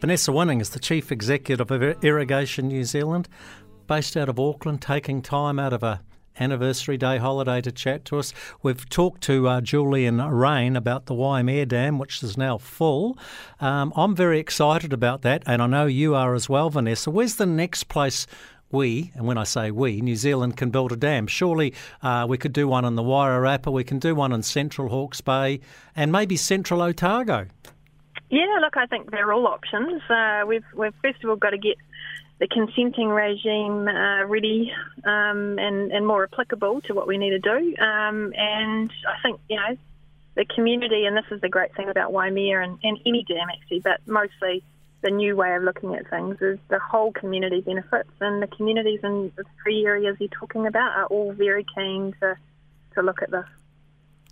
Vanessa Winning is the Chief Executive of Irrigation New Zealand, based out of Auckland, taking time out of a anniversary day holiday to chat to us. We've talked to uh, Julian Raine about the Waimea Dam, which is now full. Um, I'm very excited about that, and I know you are as well, Vanessa. Where's the next place we, and when I say we, New Zealand can build a dam. Surely uh, we could do one in the Wairarapa, we can do one in Central Hawke's Bay, and maybe Central Otago. Yeah, look, I think they're all options. Uh, we've, we've first of all got to get the consenting regime uh, ready um, and, and more applicable to what we need to do. Um, and I think, you know, the community, and this is the great thing about Waimea and, and any dam actually, but mostly the new way of looking at things is the whole community benefits, and the communities in the three areas you're talking about are all very keen to, to look at this.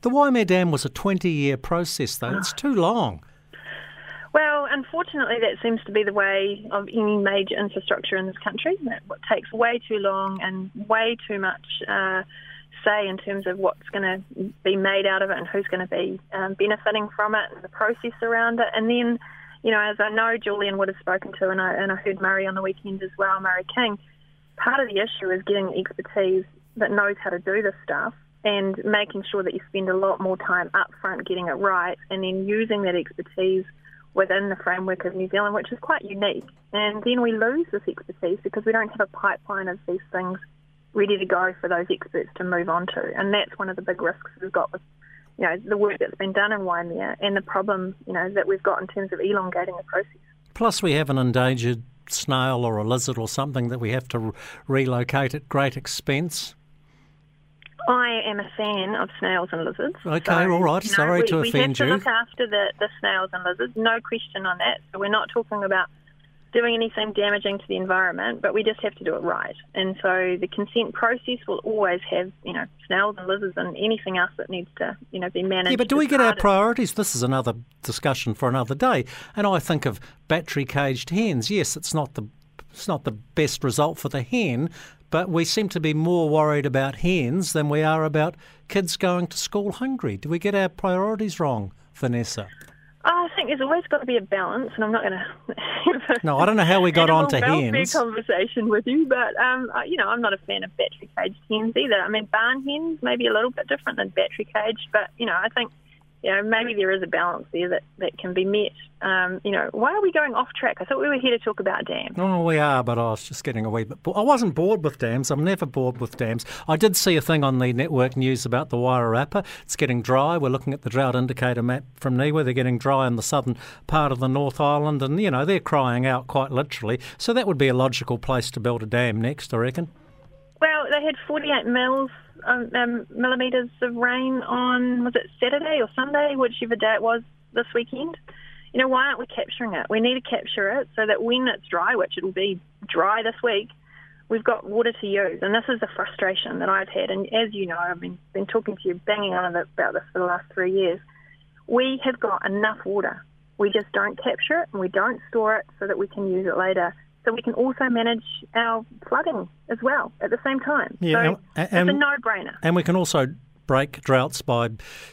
The Waimea Dam was a 20 year process, though. It's too long. Unfortunately, that seems to be the way of any major infrastructure in this country. It takes way too long and way too much uh, say in terms of what's going to be made out of it and who's going to be um, benefiting from it and the process around it. And then, you know, as I know Julian would have spoken to, and I, and I heard Murray on the weekend as well, Murray King, part of the issue is getting expertise that knows how to do this stuff and making sure that you spend a lot more time up front getting it right and then using that expertise – within the framework of New Zealand, which is quite unique. And then we lose this expertise because we don't have a pipeline of these things ready to go for those experts to move on to. And that's one of the big risks we've got with you know, the work that's been done in Waimea and the problem, you know, that we've got in terms of elongating the process. Plus we have an endangered snail or a lizard or something that we have to relocate at great expense. I am a fan of snails and lizards. Okay, so, all right. Sorry we, to offend you. We have to look after the, the snails and lizards, no question on that. So we're not talking about doing anything damaging to the environment, but we just have to do it right. And so the consent process will always have, you know, snails and lizards and anything else that needs to, you know, be managed. Yeah, but do we get our priorities? This is another discussion for another day. And I think of battery caged hens. Yes, it's not the it's not the best result for the hen, but we seem to be more worried about hens than we are about kids going to school hungry. Do we get our priorities wrong, Vanessa? I think there's always got to be a balance, and I'm not going to. no, I don't know how we got on to hens. conversation with you, but um, you know, I'm not a fan of battery caged hens either. I mean, barn hens maybe a little bit different than battery caged, but you know, I think you know, maybe there is a balance there that, that can be met. Um, you know, why are we going off track? I thought we were here to talk about dams. Oh, we are, but I was just getting a wee bit. I wasn't bored with dams. I'm never bored with dams. I did see a thing on the network news about the Wairarapa. It's getting dry. We're looking at the drought indicator map from NIWA. They're getting dry in the southern part of the North Island, and you know they're crying out quite literally. So that would be a logical place to build a dam next, I reckon. They had 48 mils um, um, millimetres of rain on, was it Saturday or Sunday, whichever day it was this weekend. You know, why aren't we capturing it? We need to capture it so that when it's dry, which it'll be dry this week, we've got water to use. And this is the frustration that I've had. And as you know, I've been, been talking to you, banging on about this for the last three years. We have got enough water. We just don't capture it and we don't store it so that we can use it later so we can also manage our flooding as well at the same time. Yeah, so and, and, it's a no-brainer. And we can also break droughts by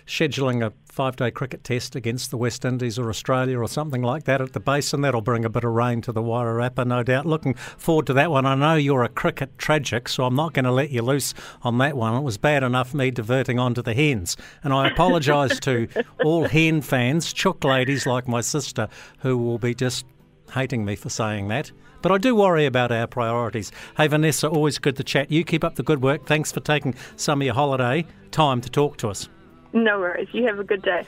scheduling a five-day cricket test against the West Indies or Australia or something like that at the basin. That'll bring a bit of rain to the Wairarapa, no doubt. Looking forward to that one. I know you're a cricket tragic, so I'm not going to let you loose on that one. It was bad enough me diverting onto the hens. And I apologise to all hen fans, chook ladies like my sister, who will be just hating me for saying that. But I do worry about our priorities. Hey, Vanessa, always good to chat. You keep up the good work. Thanks for taking some of your holiday time to talk to us. No worries. You have a good day.